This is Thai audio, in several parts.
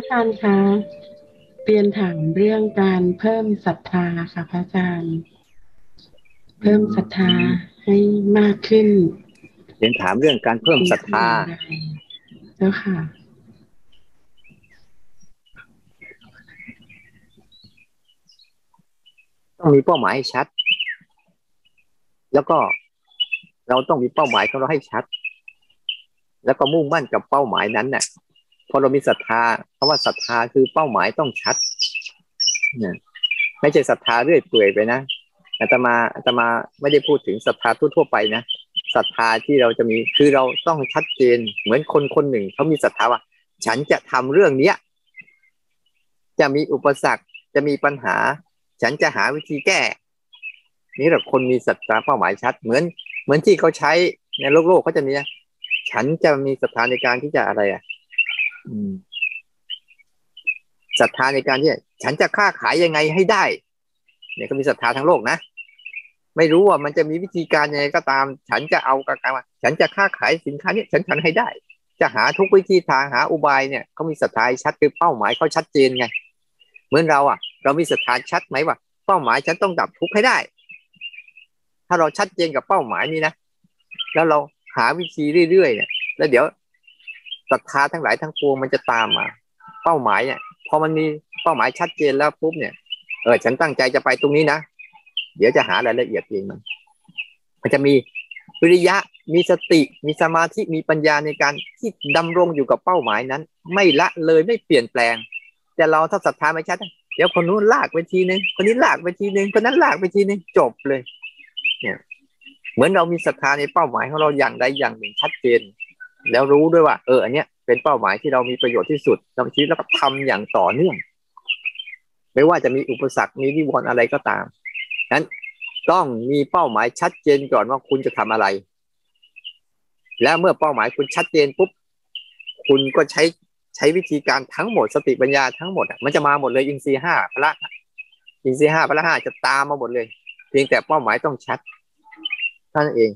ระอาจารย์คะเปลี่ยนถามเรื่องการเพิ่มศรัทธาค่ะ พระอาจารย์ เพิ่มศรัทธาให้มากขึ้น เรียนถามเรื่องการเพิ่มศรัทธาเจ้าค่ะต้องมีเป้าหมายชัด แล้วก็เราต้องมีเป้าหมายของเราให้ชัด แล้วก็มุ่งมั่นกับเป้าหมายนั้นเนี่ย พอเรามีศรัทธาเพราะว่าศรัทธาคือเป้าหมายต้องชัดนี่ยไม่ใช่ศรัทธาเรื่อยเปื่อยไปนะอาตมาอาตมาไม่ได้พูดถึงศรัทธาทั่วๆไปนะศรัทธาที่เราจะมีคือเราต้องชัดเจนเหมือนคนคนหนึ่งเขามีศรัทธาว่า ฉันจะทำเรื่องเนี้ย จะมีอุปสรรคจะมีปัญหา ฉันจะหาวิธีแก้ นี่แหละคนมีศรัทธาเป้าหมายชัด เหมือน เหมือนที่เขาใช้ในโลกโลกเขาจะมีฉันจะมีศรัทธาในการที่จะอะไรอะ ศรัทธาในการที่ฉันจะค้าขายยังไงให้ได้ เนี่ยก็มีศรัทธาทั้งโลกนะไม่รู้ว่ามันจะมีวิธีการยังไงก็ตาม ฉันจะเอากการว่าฉันจะค้าขายสินค้านี้ฉันฉันให้ได้ จะหาทุกวิธีทางหาอุบายเนี่ยเขามีศรัทธาชัดคือเป้าหมายเขาชัดเจนไง เหมือนเราอะ เรามีศรัทธาชัดไหมว่า เป้าหมายฉันต้องดับทุกข์ให้ได้ ถ้าเราชัดเจนกับเป้าหมายนี้นะแล้วเราหาวิธีเรื่อยๆเนี่ยแล้วเดี๋ยว ศรัทธาทั้งหลายทั้งปวงมันจะตามมา เป้าหมายเนี่ยพอมันมีเป้าหมายชัดเจนแล้วปุ๊บเนี่ยเออฉันตั้งใจจะไปตรงนี้นะเดี๋ยวจะหารายละเอียดเองมัน มันจะมีวิริยะมีสติมีสมาธิมีปัญญาในการที่ดำรงอยู่กับเป้าหมายนั้น ไม่ละเลยไม่เปลี่ยนแปลง แต่เราถ้าศรัทธาไม่ชัดเดี๋ยวคนนู้นลากไปทีนึงคนนี้ลากไปทีนึงคนนั้นลากไปทีนึงจบเลย เนี่ย เหมือนเรามีศรัทธาในเป้าหมายของเราอย่างใดอย่างหนึ่งชัดเจน แล้วรู้ด้วยว่า เออ อันเนี้ยเป็นเป้าหมายที่เรามีประโยชน์ที่สุดในชีวิตแล้วก็ทำอย่างต่อเนื่อง ไม่ว่าจะมีอุปสรรคมีนิวรณ์อะไรก็ตามนั้นต้องมีเป้าหมายชัดเจนก่อนว่าคุณจะทำอะไร แล้วเมื่อเป้าหมายคุณชัดเจนปุ๊บคุณก็ใช้ใช้วิธีการทั้งหมดสติปัญญาทั้งหมดมันจะมาหมดเลยอินทรีห้าพละอินทรีห้าพละห้าจะตามมาหมดเลย เพียงแต่เป้าหมายต้องชัดท่านเอง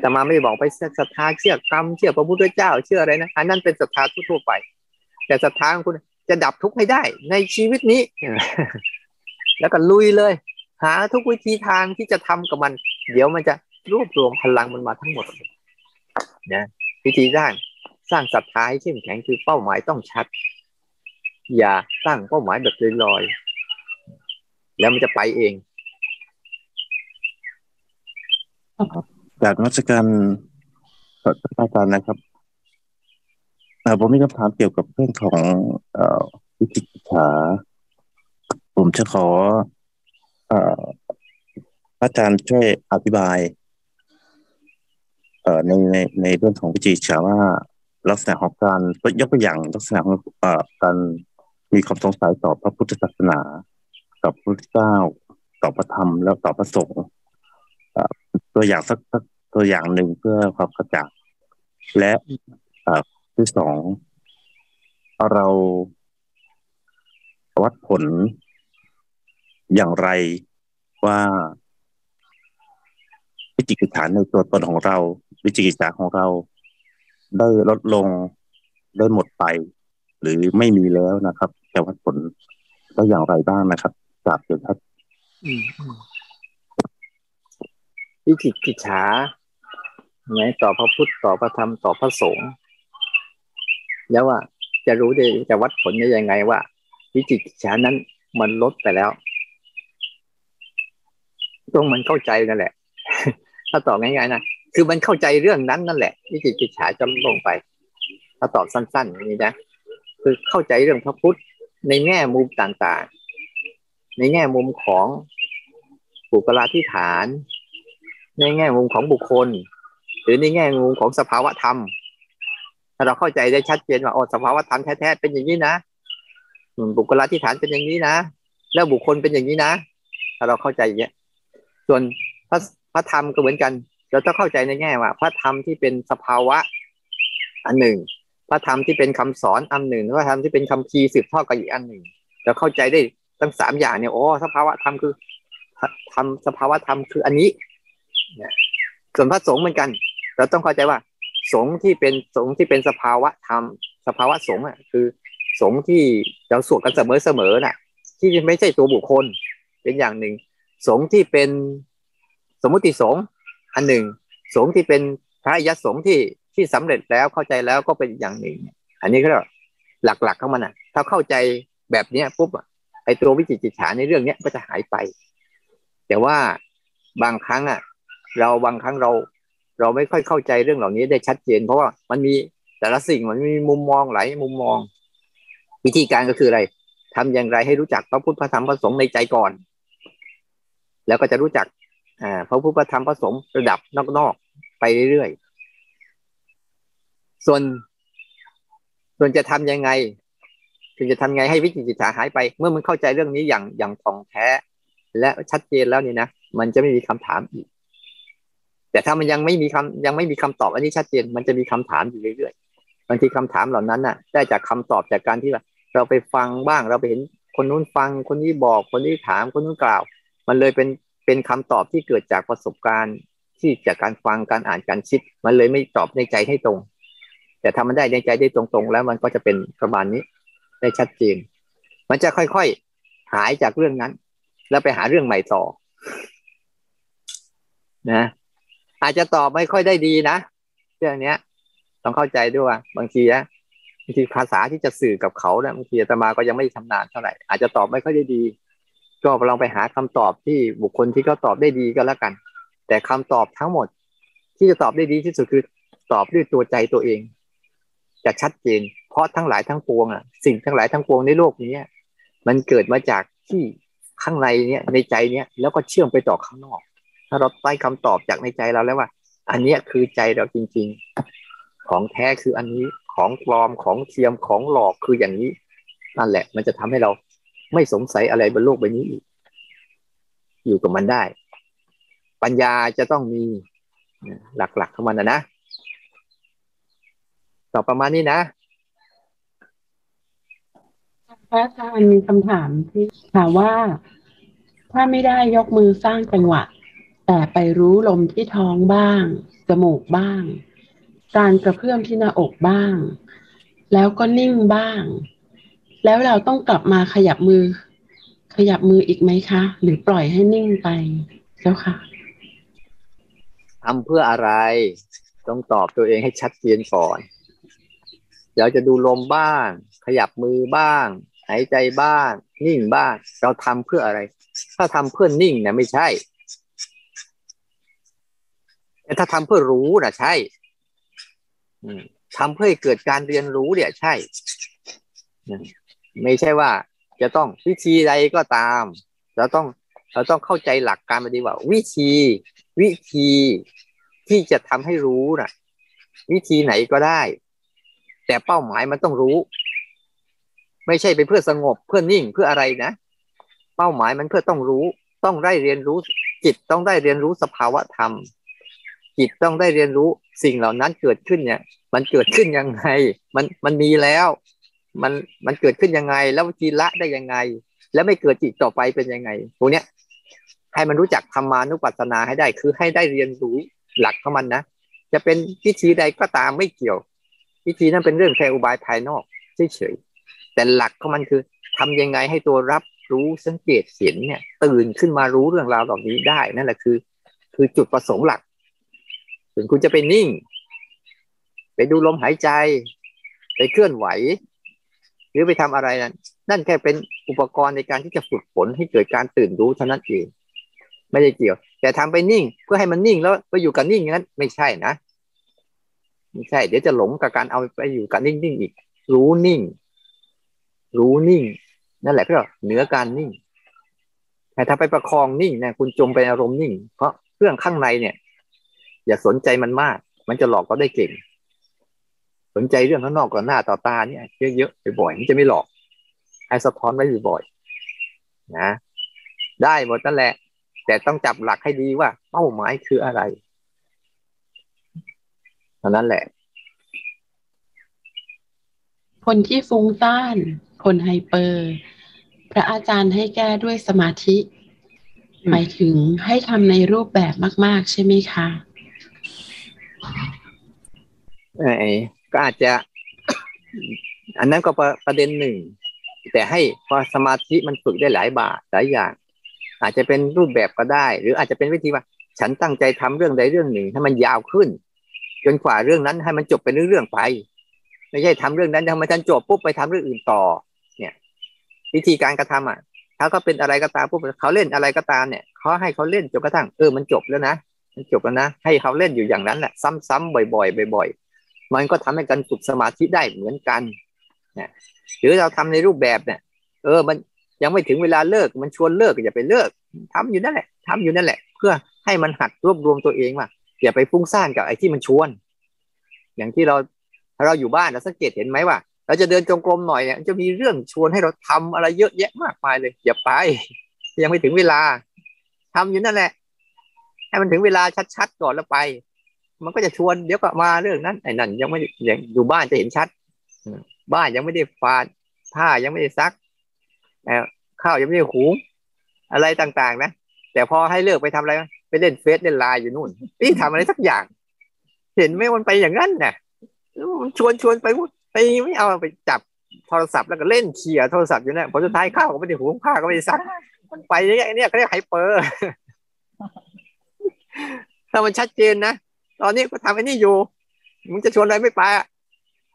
แต่ตมาไม่ได้บอกไปศรัทธาเชื่อกรรมเชื่อพระพุทธเจ้าเชื่ออะไรนะอันนั้นเป็นศรัทธาทั่วไป แต่ศรัทธาของคุณจะดับทุกข์ให้ได้ในชีวิตนี้ แล้วก็ลุยเลย หาทุกวิธีทางที่จะทำกับมัน เดี๋ยวมันจะรวบรวมพลังมันมาทั้งหมดนะวิธีสร้างสร้างศรัทธาให้เข้มแข็งคือเป้าหมายต้องชัด อย่าสร้างเป้าหมายแบบลอยๆแล้วมันจะไปเอง จากนักการอาจารย์นะครับผมมีคำถามเกี่ยวกับเรื่องของวิจิกิจฉาผมจะขออาจารย์ช่วยอธิบายในในในเรื่องของวิจิตรฉาว่าลักษณะของการยกตัวอย่างลักษณะของอการมีความสงสัยต่อพระพุทธศาสนากับพระพุทธเจ้า ต่อพระธรรมแล้วต่อพระสงฆ์ ตัวอย่างสักสักตัวอย่างหนึ่งเพื่อความกระจ่างและที่สองเราวัดผลอย่างไรว่าวิจิกิจฉาในตัวตนของเรา วิจิกิจฉาของเรา ได้ลดลงได้หมดไป หรือไม่มีแล้วนะครับ จะวัดผลได้อย่างไรบ้างนะครับกราบเรียนครับ วิจิกิจฉาไงต่อพระพุทธต่อพระธรรมต่อพระสงฆ์แล้วว่าจะรู้ได้จะวัดผลได้ยังไงว่า วิจิกิจฉานั้นมันลดไปแล้วตรงมันเข้าใจนั่นแหละ ถ้าตอบง่ายๆนะคือมันเข้าใจเรื่องนั้นนั่นแหละวิจิกิจฉาจะลงไป ถ้าตอบสั้นๆอย่างนี้นะคือเข้าใจเรื่องพระพุทธในแง่มุมต่างๆ ในแง่มุมของบุคลาธิฐาน ในแง่มุมของบุคคล หรือในแง่มุมของสภาวะธรรม ถ้าเราเข้าใจได้ชัดเจนว่าโอ้สภาวะธรรมแท้ๆเป็นอย่างนี้นะบุคลาธิฐานเป็นอย่างนี้นะ แล้วบุคคลเป็นอย่างนี้นะ ถ้าเราเข้าใจอย่างนี้ส่วนพระพระธรรมก็เหมือนกัน เราต้องเข้าใจในแง่ว่า พระธรรมที่เป็นสภาวะอันหนึ่ง พระธรรมที่เป็นคำสอนอันหนึ่งพระธรรมที่เป็นคำพีสืบทอดกันอีกอันหนึ่งเราเข้าใจได้ทั้งสามอย่างเนี่ยโอ้สภาวะธรรมคือธรรมสภาวะธรรมคืออันนี้ ส่วนพระสงฆ์เหมือนกัน เราต้องเข้าใจว่า สงฆ์ที่เป็นสงฆ์ที่เป็นสภาวะธรรม สภาวะสงฆ์อะคือ สงฆ์ที่เราสวดกันเสมอเสมอน่ะ ที่ไม่ใช่ตัวบุคคลเป็นอย่างหนึ่ง สงฆ์ที่เป็นสมมุติสงฆ์อันหนึ่ง สงฆ์ที่เป็นพระยศสงฆ์ที่ที่สำเร็จแล้วเข้าใจแล้วก็เป็นอย่างหนึ่ง อันนี้ก็หลักๆของมันอะ ถ้าเข้าใจแบบเนี้ยปุ๊บอะไอตัววิจิตจิตฉาในเรื่องเนี้ยก็จะหายไป แต่ว่าบางครั้งอะ เราบางครั้งเรา เราไม่ค่อยเข้าใจเรื่องเหล่านี้ได้ชัดเจน เพราะว่ามันมีแต่ละสิ่งมันมีมุมมองหลายมุมมอง วิธีการก็คืออะไรทำอย่างไรให้รู้จักพระพุทธพระธรรมพระสงฆ์ในใจก่อน แล้วก็จะรู้จักอ่าพระพุทธพระธรรมพระสงฆ์ระดับนอกๆไปเรื่อยๆส่วนส่วนจะทำยังไงถึงจะทำไงให้วิจิตรจิตาหายไป เมื่อมันเข้าใจเรื่องนี้อย่างอย่างท่องแท้ และชัดเจนแล้วนี่นะมันจะไม่มีคำถามอีก แต่ถ้ามันยังไม่มีคำยังไม่มีคำตอบอันนี้ชัดเจนมันจะมีคำถามอยู่เรื่อยๆบางทีคำถามเหล่านั้นน่ะ ได้จากคำตอบจากการที่เราไปฟังบ้างเราไปเห็นคนนู้นฟังคนนี้บอกคนนี้ถามคนนู้นกล่าว มันเลยเป็นเป็นคำตอบที่เกิดจากประสบการณ์ที่จากการฟังการอ่านการคิด มันเลยไม่ตอบในใจให้ตรง แต่ถ้ามันได้ในใจได้ตรงๆ แล้วมันก็จะเป็นประมาณนี้ได้ชัดเจนมันจะค่อยๆหายจากเรื่องนั้น แล้วไปหาเรื่องใหม่ต่อ นะ อาจจะตอบไม่ค่อยได้ดีนะเรื่องเนี้ย ต้องเข้าใจด้วยบางทีนะบางทีภาษาที่จะสื่อกับเขาเนี่ยบางทีอาตมาก็ยังไม่ชำนาญเท่าไหร่อาจจะตอบไม่ค่อยได้ดี ก็ลองไปหาคำตอบที่บุคคลที่เขาตอบได้ดีก็แล้วกัน แต่คำตอบทั้งหมด ที่จะตอบได้ดีที่สุดคือตอบด้วยตัวใจตัวเอง จะชัดเจน เพราะทั้งหลายทั้งปวงอะ สิ่งทั้งหลายทั้งปวงในโลกนี้มันเกิดมาจากที่ข้างในเนี้ยในใจเนี้ยแล้วก็เชื่อมไปต่อข้างนอก ถ้าเราได้คำตอบจากในใจเราแล้วว่า อันนี้คือใจเราจริง ๆ ของแท้คืออันนี้ของปลอมของเทียมของหลอกคืออย่างนี้นั่นแหละ มันจะทำให้เราไม่สงสัยอะไรบนโลกใบนี้อีก อยู่กับมันได้ ปัญญาจะต้องมีหลักๆของมันนะนะต่อประมาณนี้นะพระอาจารย์มีคำถามที่ถามว่า ถ้าไม่ได้ยกมือสร้างจังหวะ แต่ไปรู้ลมที่ท้องบ้าง จมูกบ้าง การกระเพื่อมที่หน้าอกบ้าง แล้วก็นิ่งบ้าง แล้วเราต้องกลับมาขยับมือ ขยับมืออีกไหมคะ หรือปล่อยให้นิ่งไปเจ้าค่ะทำเพื่ออะไร ต้องตอบตัวเองให้ชัดเจนก่อนเดี๋ยวจะดูลมบ้าง ขยับมือบ้าง หายใจบ้าง นิ่งบ้าง เราทำเพื่ออะไร ถ้าทำเพื่อนิ่งเนี่ยไม่ใช่ แต่ถ้าทำเพื่อรู้นะใช่ทำเพื่อให้เกิดการเรียนรู้เนี่ยใช่ ไม่ใช่ว่า จะต้องวิธีใดก็ตาม เราต้องเราต้องเข้าใจหลักการมาดีว่าวิธี วิธีที่จะทำให้รู้นะ่ะ วิธีไหนก็ได้ แต่เป้าหมายมันต้องรู้ ไม่ใช่ไปเพื่อสงบเพื่อนิ่งเพื่ออะไรนะเป้าหมายมันเพื่อต้องรู้ ต้องได้เรียนรู้จิตต้องได้เรียนรู้สภาวะธรรม จิตต้องได้เรียนรู้สิ่งเหล่านั้นเกิดขึ้นเนี่ย มันเกิดขึ้นยังไง มันมันมีแล้ว มันมันเกิดขึ้นยังไง แล้ววิธีละได้ยังไง แล้วไม่เกิดจิตต่อไปเป็นยังไงพวกเนี้ยให้มันรู้จักธรรมานุปัสสนาให้ได้ คือให้ได้เรียนรู้หลักของมันนะจะเป็นวิธีใดก็ตามไม่เกี่ยววิธีนั้นเป็นเรื่องแค่อุบายภายนอกเฉยๆแต่หลักของมันคือทำยังไงให้ตัวรับรู้สังเกตเห็นเนี่ย ตื่นขึ้นมารู้เรื่องราวเหล่านี้ได้นั่นแหละคือ คือจุดประสงค์หลัก ถึงคุณจะไปนิ่ง ไปดูลมหายใจ ไปเคลื่อนไหว หรือไปทำอะไรนั้นนั่นแค่เป็นอุปกรณ์ในการที่จะฝึกฝนให้เกิดการตื่นรู้เท่านั้นเอง ไม่ได้เกี่ยว แต่ทำไปนิ่ง เพื่อให้มันนิ่งแล้วไปอยู่กับนิ่งนั้น ไม่ใช่นะไม่ใช่ เดี๋ยวจะหลงกับการเอาไปอยู่กับนิ่งๆอีก รู้นิ่ง รู้นิ่ง นั่นแหละเพื่อเหนือการนิ่งแต่ถ้าไปประคองนิ่งเนี่ยคุณจมไปอารมณ์นิ่ง เพราะเครื่องข้างในเนี่ย อย่าสนใจมันมาก มันจะหลอกเราได้เก่ง สนใจเรื่องข้างนอกก่อนหน้าต่อตาเนี่ยเยอะๆบ่อยๆมันจะไม่หลอก ให้สะท้อนไว้บ่อยๆนะ ได้หมดนั่นแหละ แต่ต้องจับหลักให้ดีว่า เป้าหมายคืออะไรเท่านั้นแหละ คนที่ฟุ้งซ่าน คนไฮเปอร์ พระอาจารย์ให้แก้ด้วยสมาธิ หมายถึงให้ทำในรูปแบบมาก ๆ ใช่ไหมคะเออ ก็อาจจะอันนั้นก็ประประเด็นหนึ่ง แต่ให้พอสมาธิมันฝึกได้หลายบาทหลายอย่าง อาจจะเป็นรูปแบบก็ได้ หรืออาจจะเป็นวิธีว่า ฉันตั้งใจทำเรื่องใดเรื่องหนึ่ง ให้มันยาวขึ้น จนกว่าเรื่องนั้นให้มันจบเป็นเรื่องๆไป ไม่ใช่ทำเรื่องนั้นทำมันจบปุ๊บไปทำเรื่องอื่นต่อ เนี่ย วิธีการกระทำอะถ้าก็เป็นอะไรก็ตามปุ๊บเขาเล่นอะไรก็ตามเนี่ยเขาให้เขาเล่นจนกระทั่งเออมันจบแล้วนะ จบแล้วนะ ให้เขาเล่นอยู่อย่างนั้นแหละซ้ำๆบ่อยๆบ่อยๆ มันก็ทำให้การฝึกสมาธิได้เหมือนกันเนี่ยหรือเราทำในรูปแบบเนี่ยเออมันยังไม่ถึงเวลาเลิกมันชวนเลิกอย่าไปเลิกทำอยู่นั่นแหละทำอยู่นั่นแหละ เพื่อให้มันหัดรวบรวมตัวเองว่าอย่าไปฟุ้งซ่านกับไอ้ที่มันชวน อย่างที่เราถ้าเราอยู่บ้านเราสังเกตเห็นไหมว่าเราจะเดินจงกรมหน่อยเนี่ยจะมีเรื่องชวนให้เราทำอะไรเยอะแยะมากมายเลย อย่าไป ยังไม่ถึงเวลาทำอยู่นั่นแหละ ให้มันถึงเวลาชัดๆก่อนแล้วไป มันก็จะชวนเดี๋ยวก็มาเรื่องนั้นไอ้นั่นยังไม่ยังอยู่บ้านจะเห็นชัด บ้านยังไม่ได้ฟาดผ้ายังไม่ได้ซักข้าวยังไม่ได้หุงอะไรต่างๆ นะแต่พอให้เลิกไปทำอะไรไปเล่นเฟซเล่นไลน์อยู่นู่นนี่ทำอะไรสักอย่าง เห็นไหมมันไปอย่างนั้นน่ะมันชวนชวนไปไปไม่เอาไปจับโทรศัพท์แล้วก็เล่นเขี่ยโทรศัพท์อยู่เนี่ยพอสุดท้ายข้าวก็ไม่ได้หุงผ้าก็ไม่ได้ซัก มันไปอย่างเงี้ยเขาเรียกไฮเปอร์ ถ้ามันชัดเจนนะตอนนี้ก็ทำไอ้นี่อยู่มึงจะชวนอะไรไม่ไป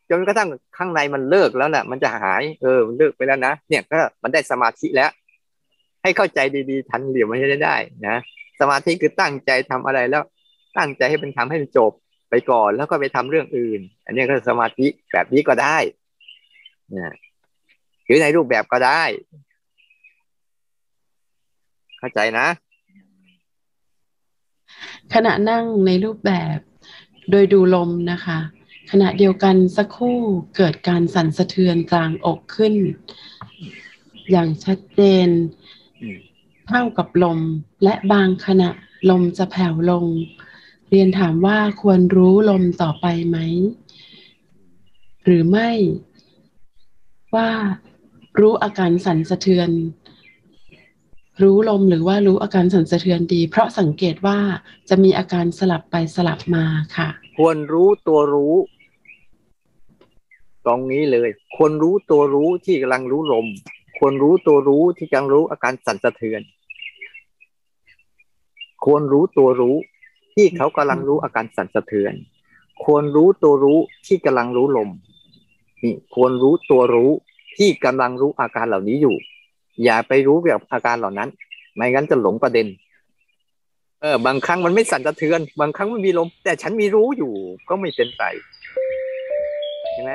จนกระทั่งข้างในมันเลิกแล้วแหละมันจะหายเออมันเลิกไปแล้วนะเนี่ยก็มันได้สมาธิแล้ว ให้เข้าใจดีๆทันเหลี่ยมมันจะได้นะสมาธิคือตั้งใจทำอะไรแล้ว ตั้งใจให้เป็นทำให้มันจบไปก่อนแล้วก็ไปทำเรื่องอื่น อันนี้ก็สมาธิแบบนี้ก็ได้นะหรือในรูปแบบก็ได้ เข้าใจนะ ขณะนั่งในรูปแบบโดยดูลมนะคะ ขณะเดียวกันสักครู่เกิดการสั่นสะเทือนกลางอกขึ้น อย่างชัดเจนเท่ากับลม และบางขณะลมจะแผ่วลง เรียนถามว่าควรรู้ลมต่อไปไหม หรือไม่ว่ารู้อาการสั่นสะเทือน รู้ลมหรือว่ารู้อาการสั่นสะเทือนดี เพราะสังเกตว่าจะมีอาการสลับไปสลับมาค่ะ ควรรู้ตัวรู้ ตรงนี้เลย ควรรู้ตัวรู้ที่กำลังรู้ลม ควรรู้ตัวรู้ที่กำลังรู้อาการสั่นสะเทือน ควรรู้ตัวรู้ที่เขากำลังรู้อาการสั่นสะเทือน ควรรู้ตัวรู้ที่กำลังรู้ลมนี่ควรรู้ตัวรู้ที่กำลังรู้อาการเหล่านี้อยู่ อย่าไปรู้แบบอาการเหล่านั้น ไม่งั้นจะหลงประเด็น เออบางครั้งมันไม่สั่นสะเทือน บางครั้งมันมีลม แต่ฉันมีรู้อยู่ก็ไม่เป็นไรเห็นไหม